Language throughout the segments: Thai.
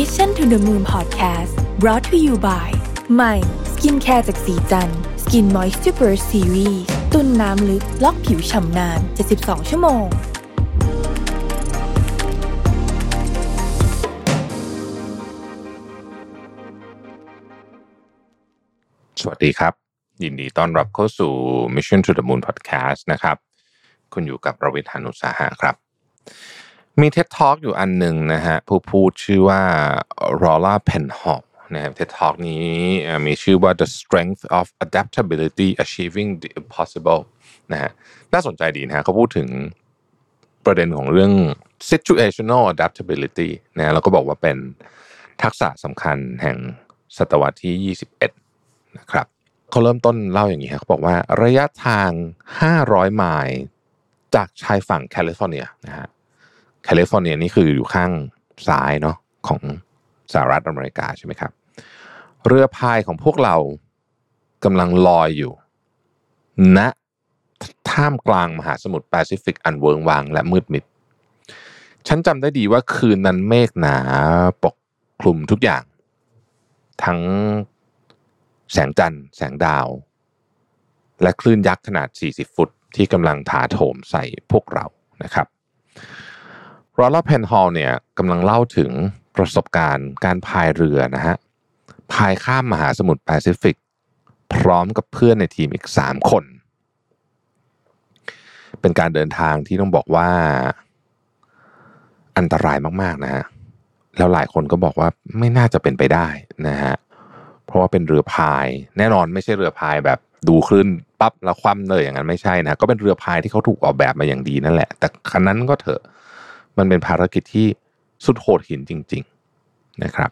Mission to the Moon Podcast brought to you by ใหม่ skincare จากศรีจันทร์ Skin Moisture Burst Series ตุนน้ำลึก ล็อกผิวฉ่ำนาน 72 ชั่วโมง สวัสดีครับ ยินดีต้อนรับเข้าสู่ Mission to the Moon Podcast นะครับ คุณอยู่กับรวิศ หาญอุตสาหะครับ มี TED Talk อยู่อันหนึ่งนะฮะผู้พูดชื่อว่า Rolla Penhall นะครับ TED Talk นี้มีชื่อว่า The Strength of Adaptability Achieving the Impossible นะฮะน่าสนใจดีนะฮะเขาพูดถึงประเด็นของเรื่อง situational adaptability นะแล้วก็บอกว่าเป็นทักษะสำคัญแห่งศตวรรษที่ 21 นะครับเขาเริ่มต้นเล่าอย่างนี้ครับเขาบอกว่าระยะทาง 500 ไมล์จากชายฝั่งแคลิฟอร์เนียนะฮะ แคลิฟอร์เนียนี่คืออยู่ข้างซ้ายเนาะของสหรัฐอเมริกาใช่ไหมครับ เรือพายของพวกเรากำลังลอยอยู่ณท่ามกลางมหาสมุทรแปซิฟิกอันเวิ้งว้างและมืดมิด ฉันจำได้ดีว่าคืนนั้นเมฆหนาปกคลุมทุกอย่าง ทั้งแสงจันทร์แสงดาว และคลื่นยักษ์ขนาด 40 ฟุตที่กำลังถาโถมใส่พวกเรานะครับ รอลลเพนฮอลเนี่ยกำลังเล่าถึงประสบการณ์การพายเรือนะฮะพายข้ามมหาสมุทรแปซิฟิก พร้อมกับเพื่อนในทีมอีก 3 คน เป็นการเดินทางที่ต้องบอกว่า อันตรายมากๆนะฮะแล้วหลายคนก็บอกว่าไม่น่าจะเป็นไปได้นะฮะเพราะว่าเป็นเรือพาย แน่นอนไม่ใช่เรือพายแบบดูคลื่นปั๊บแล้วคว่ำเลยอย่างนั้นไม่ใช่นะก็เป็นเรือพายที่เขาถูกออกแบบมาอย่างดีนั่นแหละ แต่คันนั้นก็เถอะ มันเป็นภารกิจที่สุดโหดหินจริง ๆนะครับ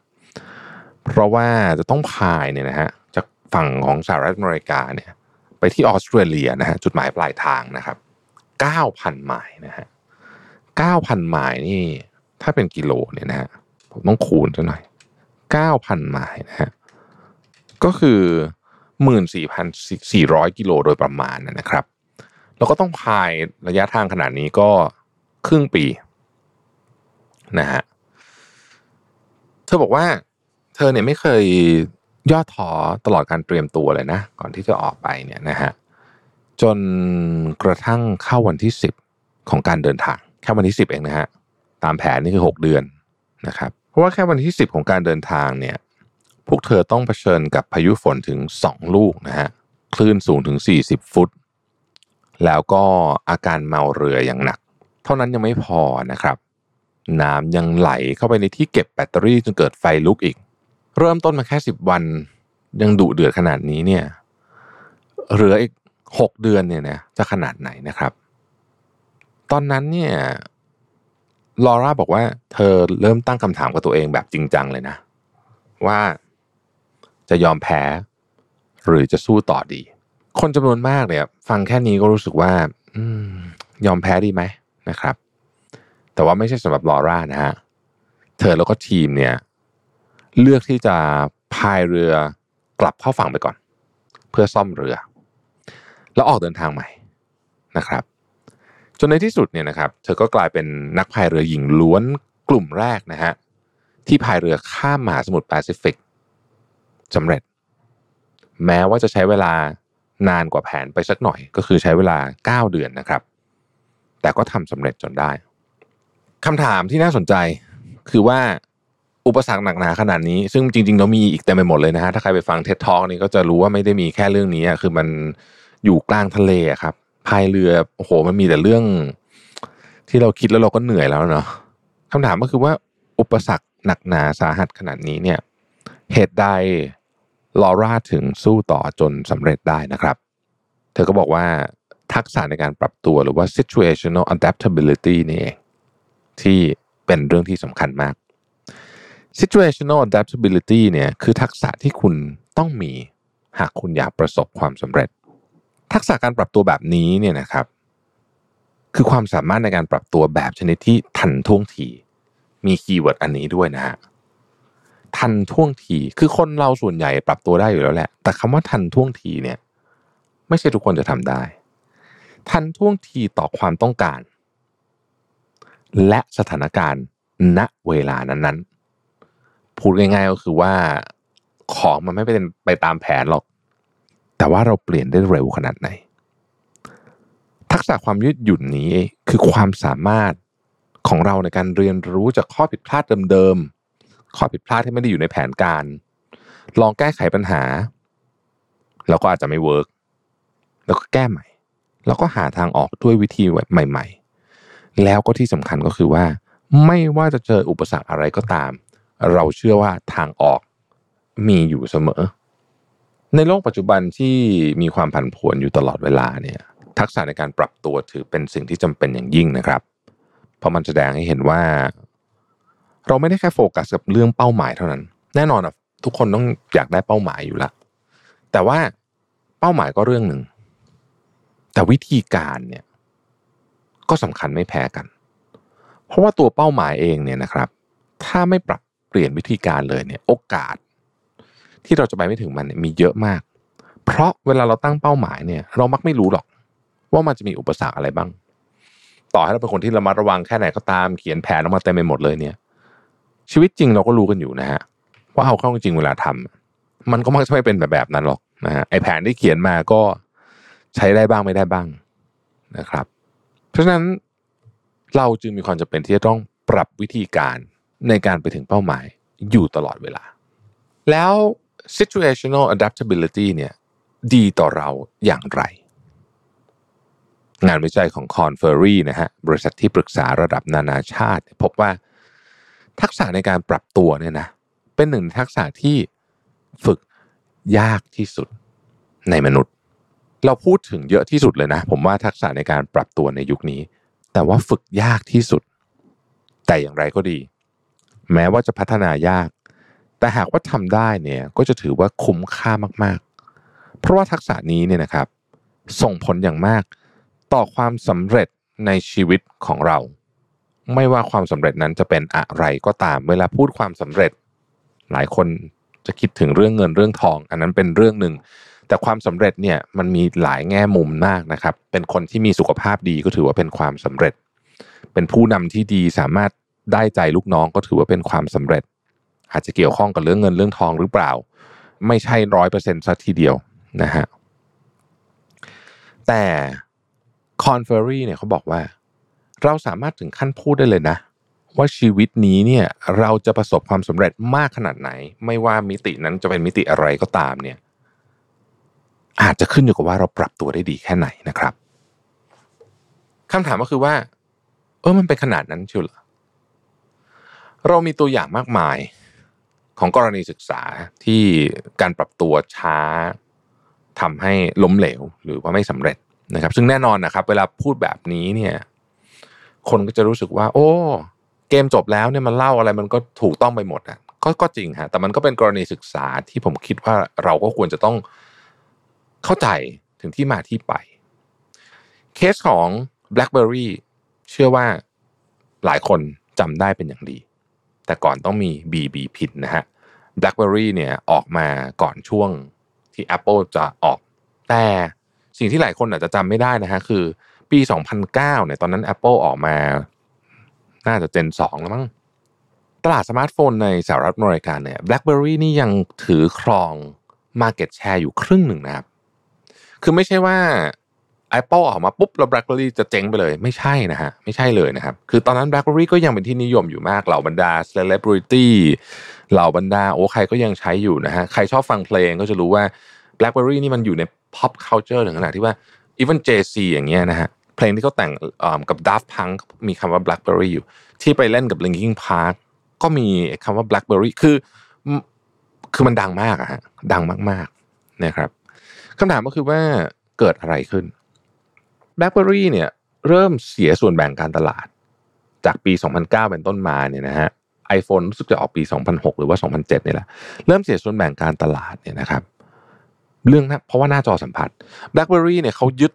เพราะว่าจะต้องพายเนี่ยนะฮะจากฝั่งของสหรัฐอเมริกาเนี่ยไปที่ออสเตรเลียนะฮะจุดหมายปลายทางนะครับ 9,000ไมล์นะฮะ9,000ไมล์นี่ถ้าเป็นกิโลเนี่ยนะฮะผมต้องคูณซะหน่อย 9,000ไมล์นะฮะก็คือ 14,400 กิโลโดยประมาณนะครับ แล้วก็ต้องพายระยะทางขนาดนี้ก็ครึ่งปี นะฮะเธอบอกว่า เธอเนี่ยไม่เคยย่อท้อตลอดการเตรียมตัวเลยนะ ก่อนที่จะออกไปเนี่ยนะฮะจนกระทั่งเข้าวันที่10ของการเดินทาง แค่วันที่10เองนะฮะตามแผนนี่คือ6เดือนนะครับ เพราะว่าแค่วันที่10ของการเดินทางเนี่ย พวกเธอต้องเผชิญกับพายุฝนถึง2ลูกนะฮะคลื่นสูงถึง40ฟุต แล้วก็อาการเมาเรืออย่างหนัก เท่านั้นยังไม่พอนะครับ น้ำยังไหลเข้าไปในที่เก็บแบตเตอรี่จนเกิดไฟลุกอีก เริ่มต้นมาแค่10วันยังดุเดือดขนาดนี้เนี่ยเหลืออีก6เดือนเนี่ยนะจะขนาดไหนนะครับ ตอนนั้นเนี่ยลอร่าบอกว่าเธอเริ่มตั้งคำถามกับตัวเองแบบจริงจังเลยนะ ว่าจะยอมแพ้ หรือจะสู้ต่อดี คนจำนวนมากเนี่ย ฟังแค่นี้ก็รู้สึกว่า อืม ยอมแพ้ดีไหมนะครับ แต่ว่าไม่ใช่สำหรับลอร่านะฮะ เธอแล้วก็ทีมเนี่ยเลือกที่จะพายเรือกลับเข้าฝั่งไปก่อน เพื่อซ่อมเรือ แล้วออกเดินทางใหม่นะครับ จนในที่สุดเนี่ยนะครับ เธอก็กลายเป็นนักพายเรือหญิงล้วนกลุ่มแรกนะฮะที่พายเรือข้ามมหาสมุทรแปซิฟิกสำเร็จ แม้ว่าจะใช้เวลานานกว่าแผนไปสักหน่อย ก็คือใช้เวลา 9 เดือนนะครับ แต่ก็ทำสำเร็จจนได้ คำถามที่น่าสนใจคือว่าอุปสรรคหนักหนาขนาดนี้ ซึ่งจริงๆเรามีอีกเต็มไปหมดเลยนะฮะถ้าใครไปฟังเท็ดทอกนี่ก็จะรู้ว่าไม่ได้มีแค่เรื่องนี้คือมันอยู่กลางทะเลครับพายเรือโอ้โห มันมีแต่เรื่อง ที่เราคิดแล้วเราก็เหนื่อยแล้วเนาะคำถามก็คือว่าอุปสรรคหนักหนาสาหัสขนาดนี้เนี่ย เหตุใดลอร่าถึงสู้ต่อจนสำเร็จได้นะครับ เธอก็บอกว่าทักษะในการปรับตัวหรือว่า situational adaptability นี่เอง ที่เป็นเรื่องที่สำคัญมาก situational adaptability เนี่ยคือทักษะที่คุณต้องมีหากคุณอยากประสบความสำเร็จ ทักษะการปรับตัวแบบนี้เนี่ยนะครับ คือความสามารถในการปรับตัวแบบชนิดที่ทันท่วงทีมี keyword อันนี้ด้วยนะฮะทันท่วงทีคือคนเราส่วนใหญ่ปรับตัวได้อยู่แล้วแหละ แต่คำว่าทันท่วงทีเนี่ย ไม่ใช่ทุกคนจะทำได้ ทันท่วงทีต่อความต้องการ และสถานการณ์ณเวลานั้นพูดง่ายๆก็คือว่าของมันไม่เป็นไปตามแผนหรอก แต่ว่าเราเปลี่ยนได้เร็วขนาดไหน ทักษะความยืดหยุ่นนี้คือความสามารถของเราในการเรียนรู้จากข้อผิดพลาดเดิมๆ ข้อผิดพลาดที่ไม่ได้อยู่ในแผนการ ลองแก้ไขปัญหา แล้วก็อาจจะไม่เวิร์กแล้วก็แก้ใหม่ แล้วก็หาทางออกด้วยวิธีใหม่ ๆ แล้วก็ที่สำคัญก็คือว่า ไม่ว่าจะเจออุปสรรคอะไรก็ตาม เราเชื่อว่าทางออกมีอยู่เสมอ ในโลกปัจจุบันที่มีความผันผวนอยู่ตลอดเวลาเนี่ยทักษะในการปรับตัวถือเป็นสิ่งที่จำเป็นอย่างยิ่งนะครับ เพราะมันแสดงให้เห็นว่า เราไม่ได้แค่โฟกัสกับเรื่องเป้าหมายเท่านั้น แน่นอนอะทุกคนต้องอยากได้เป้าหมายอยู่ละแต่ว่าเป้าหมายก็เรื่องหนึ่งแต่วิธีการเนี่ย ก็สำคัญไม่แพ้กัน เพราะว่าตัวเป้าหมายเองเนี่ยนะครับ ถ้าไม่ปรับเปลี่ยนวิธีการเลยเนี่ยโอกาส ที่เราจะไปไม่ถึงมันเนี่ยมีเยอะมาก เพราะเวลาเราตั้งเป้าหมายเนี่ย เรามักไม่รู้หรอก ว่ามันจะมีอุปสรรคอะไรบ้าง ต่อให้เราเป็นคนที่ระมัดระวังแค่ไหนก็ตามเขียนแผนออกมาเต็มไปหมดเลยเนี่ย ชีวิตจริงเราก็รู้กันอยู่นะฮะว่าเอาเข้าจริงเวลาทำมันก็มักจะไม่เป็นแบบแบบนั้นหรอกนะฮะไอแผนที่เขียนมาก็ใช้ได้บ้างไม่ได้บ้างนะครับ เพราะฉะนั้นเราจึงมีความจำเป็นที่จะต้องปรับวิธีการในการไปถึงเป้าหมายอยู่ตลอดเวลา แล้ว situational adaptability เนี่ยดีต่อเราอย่างไร งานวิจัยของ c o n f e r y นะฮะบริษัทที่ปรึกษาระดับนานาชาติ พบว่าทักษะในการปรับตัวเนี่ยนะเป็นหนึ่งทักษะที่ฝึกยากที่สุดในมนุษย์ เราพูดถึงเยอะที่สุดเลยนะ ผมว่าทักษะในการปรับตัวในยุคนี้ แต่ว่าฝึกยากที่สุด แต่อย่างไรก็ดี แม้ว่าจะพัฒนายาก แต่หากว่าทำได้เนี่ยก็จะถือว่าคุ้มค่ามากๆ เพราะว่าทักษะนี้เนี่ยนะครับ ส่งผลอย่างมากต่อความสำเร็จในชีวิตของเรา ไม่ว่าความสำเร็จนั้นจะเป็นอะไรก็ตาม เวลาพูดความสำเร็จ หลายคนจะคิดถึงเรื่องเงินเรื่องทอง อันนั้นเป็นเรื่องหนึ่ง แต่ความสำเร็จเนี่ยมันมีหลายแง่มุมมากนะครับ เป็นคนที่มีสุขภาพดีก็ถือว่าเป็นความสำเร็จ เป็นผู้นำที่ดีสามารถได้ใจลูกน้องก็ถือว่าเป็นความสำเร็จ อาจจะเกี่ยวข้องกับเรื่องเงินเรื่องทองหรือเปล่า ไม่ใช่ร้อยเปอร์เซ็นต์สักทีเดียวนะฮะแต่คอนเฟอรี่เนี่ยเขาบอกว่า เราสามารถถึงขั้นพูดได้เลยนะ ว่าชีวิตนี้เนี่ยเราจะประสบความสำเร็จมากขนาดไหน ไม่ว่ามิตินั้นจะเป็นมิติอะไรก็ตามเนี่ย อาจจะขึ้นอยู่กับว่าเราปรับตัวได้ดีแค่ไหนนะครับคำถามก็คือว่า เออมันเป็นขนาดนั้นชียวเหรอเรามีตัวอย่างมากมายของกรณีศึกษาที่การปรับตัวช้าทำให้ล้มเหลวหรือว่าไม่สำเร็จนะครับ ซึ่งแน่นอนนะครับ เวลาพูดแบบนี้เนี่ยคนก็จะรู้สึกว่า โอ้เกมจบแล้วเนี่ยมันเล่าอะไรมันก็ถูกต้องไปหมดอะก็ก็จริงฮะแต่มันก็เป็นกรณีศึกษาที่ผมคิดว่าเราก็ควรจะต้อง เข้าใจถึงที่มาที่ไป เคสของ BlackBerry เชื่อว่าหลายคนจำได้เป็นอย่างดี แต่ก่อนต้องมี BB Pin นะฮะ BlackBerry เนี่ยออกมาก่อนช่วงที่ Apple จะออก แต่สิ่งที่หลายคนอาจจะจำไม่ได้นะฮะคือปี 2009เนี่ยตอนนั้น Apple ออกมา น่าจะ gen 2 แล้วมั้งตลาดสมาร์ทโฟนในสหรัฐอเมริกาเนี่ย BlackBerry นี่ยังถือครอง Market Share อยู่ครึ่งหนึ่งนะครับ คือไม่ใช่ว่า Apple ออกมาปุ๊บแล้ว BlackBerry จะเจ๊งไปเลย ไม่ใช่นะฮะไม่ใช่เลยนะครับ คือตอนนั้น BlackBerry ก็ยังเป็นที่นิยมอยู่มากเหล่าบรรดา Celebrity เหล่าบรรดาโอ้ใครก็ยังใช้อยู่นะฮะใครชอบฟังเพลงก็จะรู้ว่า BlackBerry นี่มันอยู่ใน pop culture ถึงขนาดที่ว่า even Jay-Z อย่างเงี้ยนะฮะเพลงที่เขาแต่งกับ Daft Punk มีคำว่า BlackBerry อยู่ ที่ไปเล่นกับ Linkin Park ก็มีคำว่า BlackBerry คือ คือมันดังมากอะฮะดังมากๆนะครับ คำถามก็คือว่าเกิดอะไรขึ้น BlackBerry เนี่ยเริ่มเสียส่วนแบ่งการตลาด จากปี 2009 เป็นต้นมาเนี่ยนะฮะ iPhone รู้สึกจะออกปี 2006 หรือว่า 2007นี่แหละ เริ่มเสียส่วนแบ่งการตลาดเนี่ยนะครับ เรื่องนะเพราะว่าหน้าจอสัมผัส BlackBerry เนี่ยเขายึด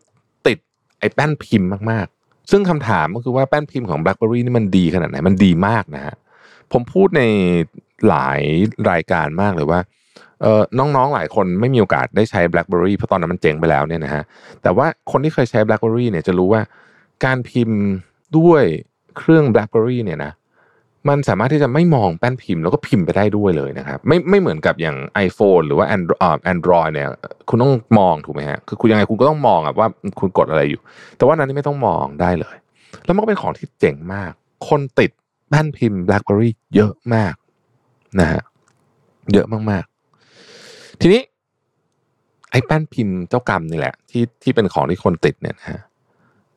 ติดไอ้แป้นพิมพ์มากๆ ซึ่งคำถามก็คือว่าแป้นพิมพ์ของ BlackBerry นี่มันดีขนาดไหน มันดีมากนะฮะ ผมพูดในหลายรายการมากเลยว่า เออน้องๆหลายคนไม่มีโอกาสได้ใช้ BlackBerry เพราะตอนนั้นมันเจ๊งไปแล้วเนี่ยนะฮะแต่ว่าคนที่เคยใช้ BlackBerry เนี่ยจะรู้ว่าการพิมพ์ด้วยเครื่อง BlackBerry เนี่ยนะมันสามารถที่จะไม่มองแป้นพิมพ์แล้วก็พิมพ์ไปได้ด้วยเลยนะครับไม่ไม่เหมือนกับอย่าง iPhone หรือว่า Android Android เนี่ยคุณต้องมองถูกไหมฮะคือคุณยังไงคุณก็ต้องมองอะว่าคุณกดอะไรอยู่ แต่ว่านั้นนี่ไม่ต้องมองได้เลย แล้วมันก็เป็นของที่เจ๋งมาก คนติดแป้นพิมพ์ BlackBerry เยอะมากนะฮะเยอะมากๆ ทีนี้ ไอ้แป้นพิมพ์เจ้ากรรมนี่แหละ ที่ที่เป็นของที่คนติดเนี่ยนะฮะ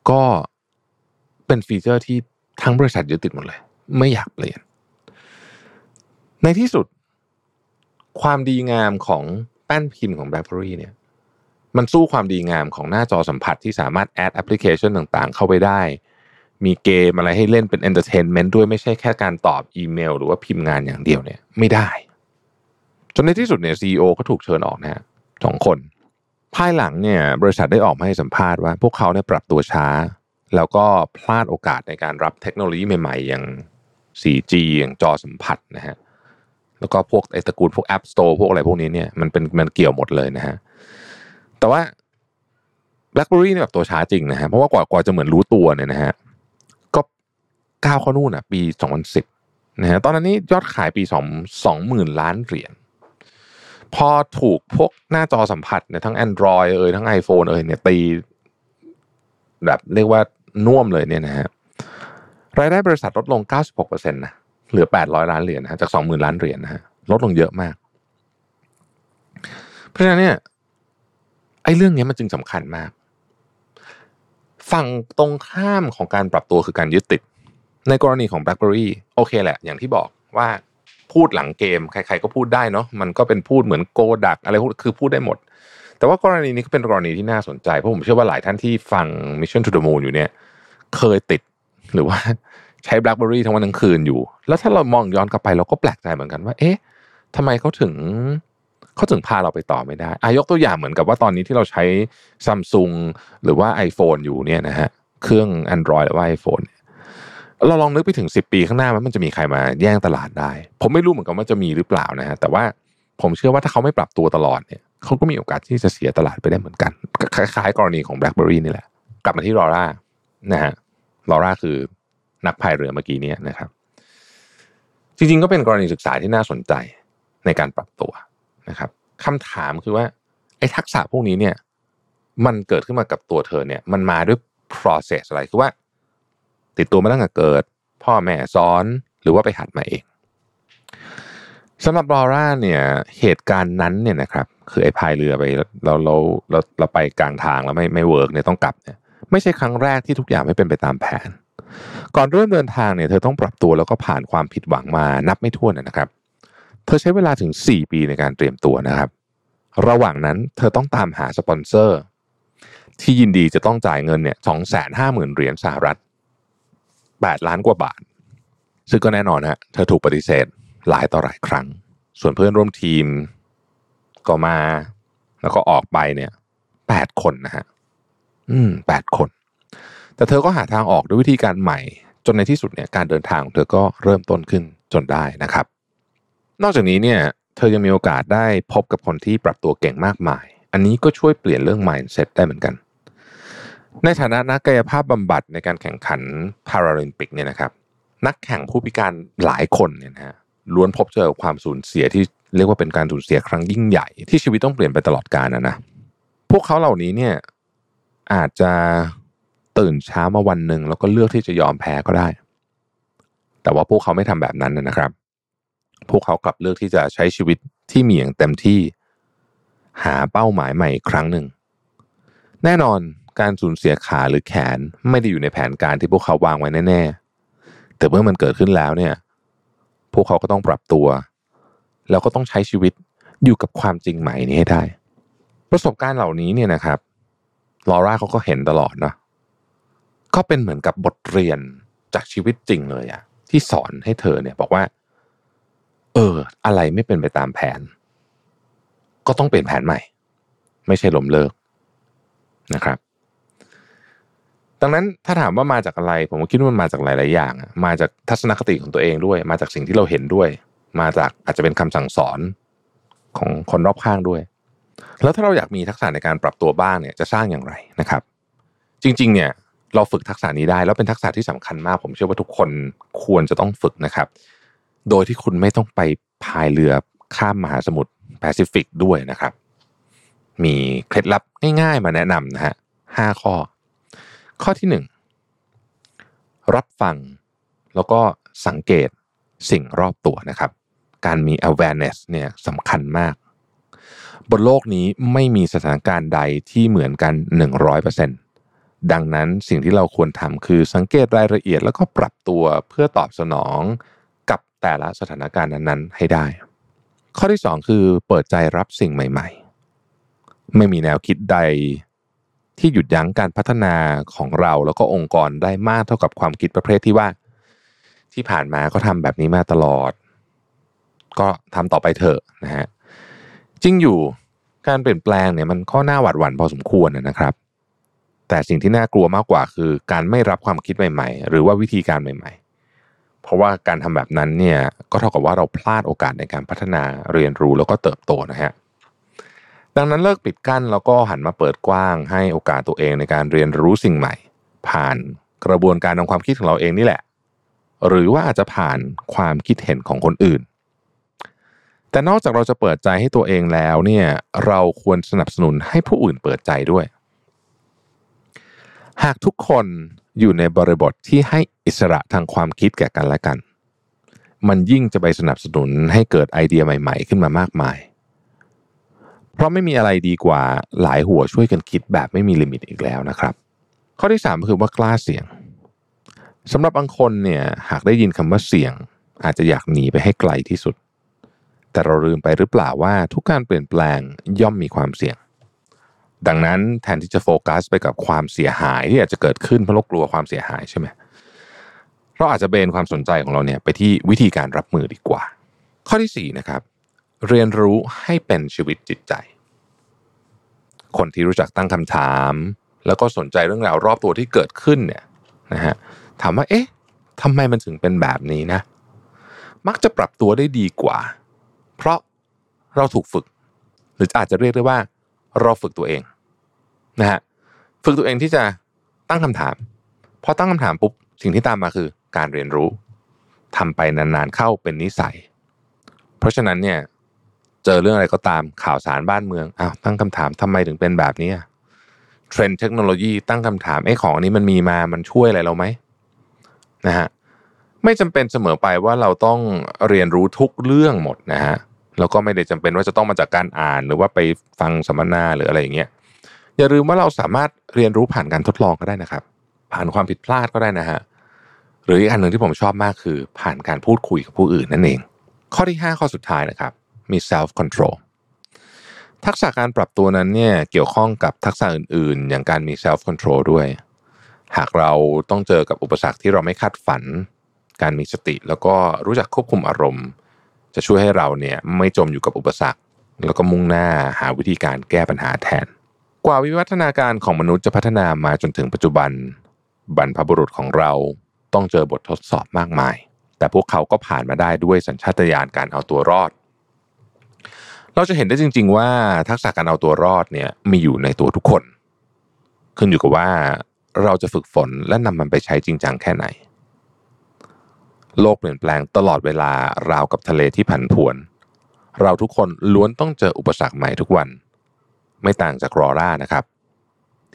ก็เป็นฟีเจอร์ที่ทั้งบริษัทยึดติดหมดเลย ไม่อยากเปลี่ยน ในที่สุด ความดีงามของแป้นพิมพ์ของ BlackBerry เนี่ย มันสู้ความดีงามของหน้าจอสัมผัสที่สามารถแอดแอปพลิเคชันต่างๆ เข้าไปได้ มีเกมอะไรให้เล่นเป็น entertainment ด้วยไม่ใช่แค่การตอบอีเมล หรือว่าพิมพ์งานอย่างเดียวเนี่ย ไม่ได้ จนในที่สุดเนี่ย CEO ก็ถูกเชิญออกนะฮะสองคน ภายหลังเนี่ยบริษัทได้ออกมาให้สัมภาษณ์ว่าพวกเขาเนี่ยปรับตัวช้า แล้วก็พลาดโอกาสในการรับเทคโนโลยีใหม่ๆ อย่าง 4G อย่างจอสัมผัสนะฮะแล้วก็พวกไอ้ตระกูลพวก App Store พวกอะไรพวกนี้เนี่ยมันเป็นมันเกี่ยวหมดเลยนะฮะแต่ว่า BlackBerry เนี่ยแบบตัวช้าจริงนะฮะเพราะว่ากว่ากว่าจะเหมือนรู้ตัวเนี่ยนะฮะก็ก้าวเข้านู่นอะปี 2010นะฮะตอนนั้นนี่ยอดขายปี2 20,000 ล้านเหรียญ พอถูกพวกหน้าจอสัมผัสเนี่ยทั้ง Android เอ่ยทั้ง iPhone เอ่ยเนี่ยตีแบบเรียกว่าน่วมเลยเนี่ยนะฮะรายได้บริษัทลดลง 96%นะเหลือ 800 ล้านเหรียญนะจาก 20,000 ล้านเหรียญนะฮะลดลงเยอะมาก เพราะฉะนั้นเนี่ยไอ้เรื่องนี้มันจึงสำคัญมาก ฝั่งตรงข้ามของการปรับตัวคือการยึดติด ในกรณีของ BlackBerry โอเคแหละ อย่างที่บอกว่า พูดหลังเกม ใคร ๆ ก็พูดได้เนาะมันก็เป็นพูดเหมือนโกดักอะไรพวกคือพูดได้หมด แต่ว่ากรณีนี้ก็เป็นกรณีที่น่าสนใจ เพราะผมเชื่อว่าหลายท่านที่ฟัง Mission to the Moon อยู่เนี่ย เคยติดหรือว่าใช้ BlackBerry ทั้งวันทั้งคืนอยู่ แล้วถ้าเรามองย้อนกลับไปเราก็แปลกใจเหมือนกันว่า เอ๊ะทำไมเขาถึงเขาถึงพาเราไปต่อไม่ได้อายกตัวอย่างเหมือนกับว่าตอนนี้ที่เราใช้ซัมซุงหรือว่า iPhone อยู่เนี่ยนะฮะเครื่อง Android หรือว่า iPhone เนี่ย เราลองนึกไปถึง 10 ปีข้างหน้ามันจะมีใครมาแย่งตลาดได้ ผมไม่รู้เหมือนกันว่าจะมีหรือเปล่านะฮะแต่ว่าผมเชื่อว่าถ้าเขาไม่ปรับตัวตลอดเนี่ยเขาก็มีโอกาสที่จะเสียตลาดไปได้เหมือนกัน คล้ายๆ กรณีของ BlackBerry นี่แหละ กลับมาที่ลอร่านะฮะลอร่าคือนักพายเรือเมื่อกี้นี้นะครับ จริงๆก็เป็นกรณีศึกษาที่น่าสนใจในการปรับตัวนะครับคำถามคือว่าไอ้ทักษะพวกนี้เนี่ยมันเกิดขึ้นมากับตัวเธอเนี่ยมันมาด้วย process อะไรคือว่า ติดตัวมาตั้งแต่เกิด พ่อแม่สอนหรือว่าไปหัดมาเองสำหรับลอร่าเนี่ยเหตุการณ์นั้นเนี่ยนะครับคือไอ้พายเรือไปเราเราเราเราไปกลางทางแล้วไม่ไม่ work เนี่ยต้องกลับเนี่ยไม่ใช่ครั้งแรกที่ทุกอย่างไม่เป็นไปตามแผน ก่อนเริ่มเดินทางเนี่ยเธอต้องปรับตัวแล้วก็ผ่านความผิดหวังมานับไม่ถ้วนนะครับ เธอใช้เวลาถึง 4 ปีในการเตรียมตัวนะครับ ระหว่างนั้นเธอต้องตามหาสปอนเซอร์ ที่ยินดีจะต้องจ่ายเงินเนี่ยสองแสนห้าหมื่นเหรียญสหรัฐ แปดล้านกว่าบาท ซึ่งก็แน่นอนฮะเธอถูกปฏิเสธหลายต่อหลายครั้ง ส่วนเพื่อนร่วมทีมก็มา แล้วก็ออกไปเนี่ยแปดคนนะฮะ อืมแปดคน แต่เธอก็หาทางออกด้วยวิธีการใหม่ จนในที่สุดเนี่ยการเดินทางของเธอก็เริ่มต้นขึ้นจนได้นะครับ นอกจากนี้เนี่ยเธอยังมีโอกาสได้พบกับคนที่ปรับตัวเก่งมากมาย อันนี้ก็ช่วยเปลี่ยนเรื่อง mindset ได้เหมือนกัน ในฐานะนักกายภาพบำบัดในการแข่งขันพาราลิมปิกเนี่ยนะครับ นักแข่งผู้พิการหลายคนเนี่ยนะฮะล้วนพบเจอความสูญเสียที่เรียกว่าเป็นการสูญเสียครั้งยิ่งใหญ่ที่ชีวิตต้องเปลี่ยนไปตลอดกาลนะนะพวกเขาเหล่านี้เนี่ยอาจจะตื่นเช้ามาวันหนึ่งแล้วก็เลือกที่จะยอมแพ้ก็ได้ แต่ว่าพวกเขาไม่ทำแบบนั้นนะครับ พวกเขากลับเลือกที่จะใช้ชีวิตที่มีอย่างเต็มที่ หาเป้าหมายใหม่อีกครั้งหนึ่ง แน่นอน การสูญเสียขาหรือแขนไม่ได้อยู่ในแผนการที่พวกเขาวางไว้แน่ๆ แต่เมื่อมันเกิดขึ้นแล้วเนี่ย พวกเขาก็ต้องปรับตัว แล้วก็ต้องใช้ชีวิตอยู่กับความจริงใหม่นี้ให้ได้ ประสบการณ์เหล่านี้เนี่ยนะครับลอร่าเขาก็เห็นตลอดเนาะก็เป็นเหมือนกับบทเรียนจากชีวิตจริงเลยอะที่สอนให้เธอเนี่ยบอกว่า เออ อะไรไม่เป็นไปตามแผน ก็ต้องเปลี่ยนแผนใหม่ ไม่ใช่ล้มเลิกนะครับ ดังนั้นถ้าถามว่ามาจากอะไร ผมคิดว่ามันมาจากหลาย ๆ อย่าง มาจากทัศนคติของตัวเองด้วย มาจากสิ่งที่เราเห็นด้วย มาจากอาจจะเป็นคำสั่งสอนของคนรอบข้างด้วย แล้วถ้าเราอยากมีทักษะในการปรับตัวบ้างเนี่ยจะสร้างอย่างไรนะครับ จริง ๆ เนี่ยเราฝึกทักษะนี้ได้ แล้วเป็นทักษะที่สำคัญมาก ผมเชื่อว่าทุกคนควรจะต้องฝึกนะครับ โดยที่คุณไม่ต้องไปพายเรือข้ามมหาสมุทรแปซิฟิกด้วยนะครับ มีเคล็ดลับง่าย ๆ มาแนะนำนะฮะห้าข้อ ข้อที่หนึ่งรับฟัง แล้วก็สังเกตสิ่งรอบตัวนะครับ การมี awareness เนี่ยสำคัญมาก บนโลกนี้ไม่มีสถานการณ์ใดที่เหมือนกัน 100%ดังนั้นสิ่งที่เราควรทำคือสังเกตรายละเอียดแล้วก็ปรับตัวเพื่อตอบสนองกับแต่ละสถานการณ์นั้นๆ ให้ได้ ข้อที่ 2 คือเปิดใจรับสิ่งใหม่ ๆ ไม่มีแนวคิดใด ที่หยุดยั้งการพัฒนาของเราแล้วก็องค์กรได้มากเท่ากับความคิดประเภทที่ว่า ที่ผ่านมาก็ทำแบบนี้มาตลอด ก็ทำต่อไปเถอะนะฮะจริงอยู่การเปลี่ยนแปลงเนี่ยมันก็น่าหวาดหวั่นพอสมควรนะครับ แต่สิ่งที่น่ากลัวมากกว่าคือ การไม่รับความคิดใหม่ ๆ หรือว่าวิธีการใหม่ ๆ เพราะว่าการทำแบบนั้นเนี่ยก็เท่ากับว่าเราพลาดโอกาสในการพัฒนาเรียนรู้แล้วก็เติบโตนะฮะ ดังนั้นเลิกปิดกั้นแล้วก็หันมาเปิดกว้างให้โอกาสตัวเองในการเรียนรู้สิ่งใหม่ ผ่านกระบวนการทางความคิดของเราเองนี่แหละ หรือว่าอาจจะผ่านความคิดเห็นของคนอื่น แต่นอกจากเราจะเปิดใจให้ตัวเองแล้วเนี่ยเราควรสนับสนุนให้ผู้อื่นเปิดใจด้วย หากทุกคนอยู่ในบริบทที่ให้อิสระทางความคิดแก่กันและกัน มันยิ่งจะไปสนับสนุนให้เกิดไอเดียใหม่ ๆ ขึ้นมามากมาย ราะไม่มีอะไรดีกว่าหลายหัวช่วยกันคิดแบบไม่มีลิมิตอีกแล้วนะครับ ข้อที่ 3 คือว่ากล้าเสี่ยงสำหรับบางคนเนี่ยหากได้ยินคำว่าเสี่ยง อาจจะอยากหนีไปให้ไกลที่สุด แต่เราลืมไปหรือเปล่าว่าทุกการเปลี่ยนแปลงย่อมมีความเสี่ยง ดังนั้นแทนที่จะโฟกัสไปกับความเสียหายที่อาจจะเกิดขึ้นเพราะเรากลัวความเสียหายใช่ไหมเราอาจจะเบนความสนใจของเราเนี่ยไปที่วิธีการรับมือดีกว่า ข้อที่4นะครับ เรียนรู้ให้เป็นชีวิตจิตใจ คนที่รู้จักตั้งคำถาม แล้วก็สนใจเรื่องราวรอบตัวที่เกิดขึ้นเนี่ยนะฮะถามว่าเอ๊ะทำไมมันถึงเป็นแบบนี้นะ มักจะปรับตัวได้ดีกว่า เพราะเราถูกฝึก หรืออาจจะเรียกได้ว่า เราฝึกตัวเองนะฮะฝึกตัวเองที่จะตั้งคำถามพอตั้งคำถามปุ๊บสิ่งที่ตามมาคือการเรียนรู้ทำไปนานๆเข้าเป็นนิสัย เพราะฉะนั้นเนี่ย เจอเรื่องอะไรก็ตามข่าวสารบ้านเมืองอ้าวตั้งคำถามทำไมถึงเป็นแบบนี้เทรนด์เทคโนโลยีตั้งคำถามไอ้ของอันนี้มันมีมามันช่วยอะไรเราไหมนะฮะไม่จำเป็นเสมอไปว่าเราต้องเรียนรู้ทุกเรื่องหมดนะฮะแล้วก็ไม่ได้จำเป็นว่าจะต้องมาจากการอ่านหรือว่าไปฟังสัมมนาหรืออะไรอย่างเงี้ยอย่าลืมว่าเราสามารถเรียนรู้ผ่านการทดลองก็ได้นะครับ ผ่านความผิดพลาดก็ได้นะฮะหรืออีกอันหนึ่งที่ผมชอบมากคือ ผ่านการพูดคุยกับผู้อื่นนั่นเอง ข้อที่ 5 ข้อสุดท้ายนะครับ มี self control ทักษะการปรับตัวนั้นเนี่ยเกี่ยวข้องกับทักษะอื่นๆ อย่างการมี self control ด้วย หากเราต้องเจอกับอุปสรรคที่เราไม่คาดฝัน การมีสติแล้วก็รู้จักควบคุมอารมณ์ จะช่วยให้เราเนี่ยไม่จมอยู่กับอุปสรรค แล้วก็มุ่งหน้าหาวิธีการแก้ปัญหาแทน กว่าวิวัฒนาการของมนุษย์จะพัฒนามาจนถึงปัจจุบัน บรรพบุรุษของเราต้องเจอบททดสอบมากมาย แต่พวกเขาก็ผ่านมาได้ด้วยสัญชาตญาณการเอาตัวรอด เราจะเห็นได้จริง ๆ ว่าทักษะการเอาตัวรอดเนี่ยมีอยู่ในตัวทุกคน ขึ้นอยู่กับว่าเราจะฝึกฝนและนำมันไปใช้จริงจังแค่ไหน โลกเปลี่ยนแปลงตลอดเวลาราวกับทะเลที่ผันผวน เราทุกคนล้วนต้องเจออุปสรรคใหม่ทุกวัน ไม่ต่างจากรอร่านะครับ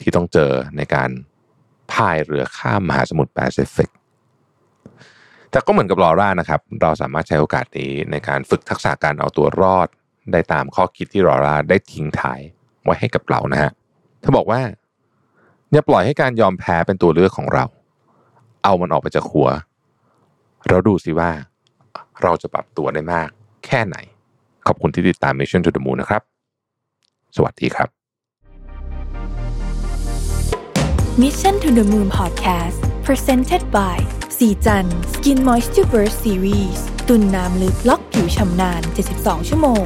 ที่ต้องเจอในการพายเรือข้ามมหาสมุทรแปซิฟิกแต่ก็เหมือนกับลอร่านะครับ เราสามารถใช้โอกาสนี้ในการฝึกทักษะการเอาตัวรอด ได้ตามข้อคิดที่รอราได้ทิ้งท้ายไว้ให้กับเรานะฮะเธอบอกว่าอย่าปล่อยให้การยอมแพ้เป็นตัวเลือกของเรา เอามันออกไปจากหัว เราดูสิว่า เราจะปรับตัวได้มาก แค่ไหน ขอบคุณที่ติดตาม Mission to the Moon นะครับ สวัสดีครับ Mission to the Moon Podcast Presented by สีจัน Skin Moisture Burst Series ตุ่นน้ำลึกล็อกผิวชำนาน 72 ชั่วโมง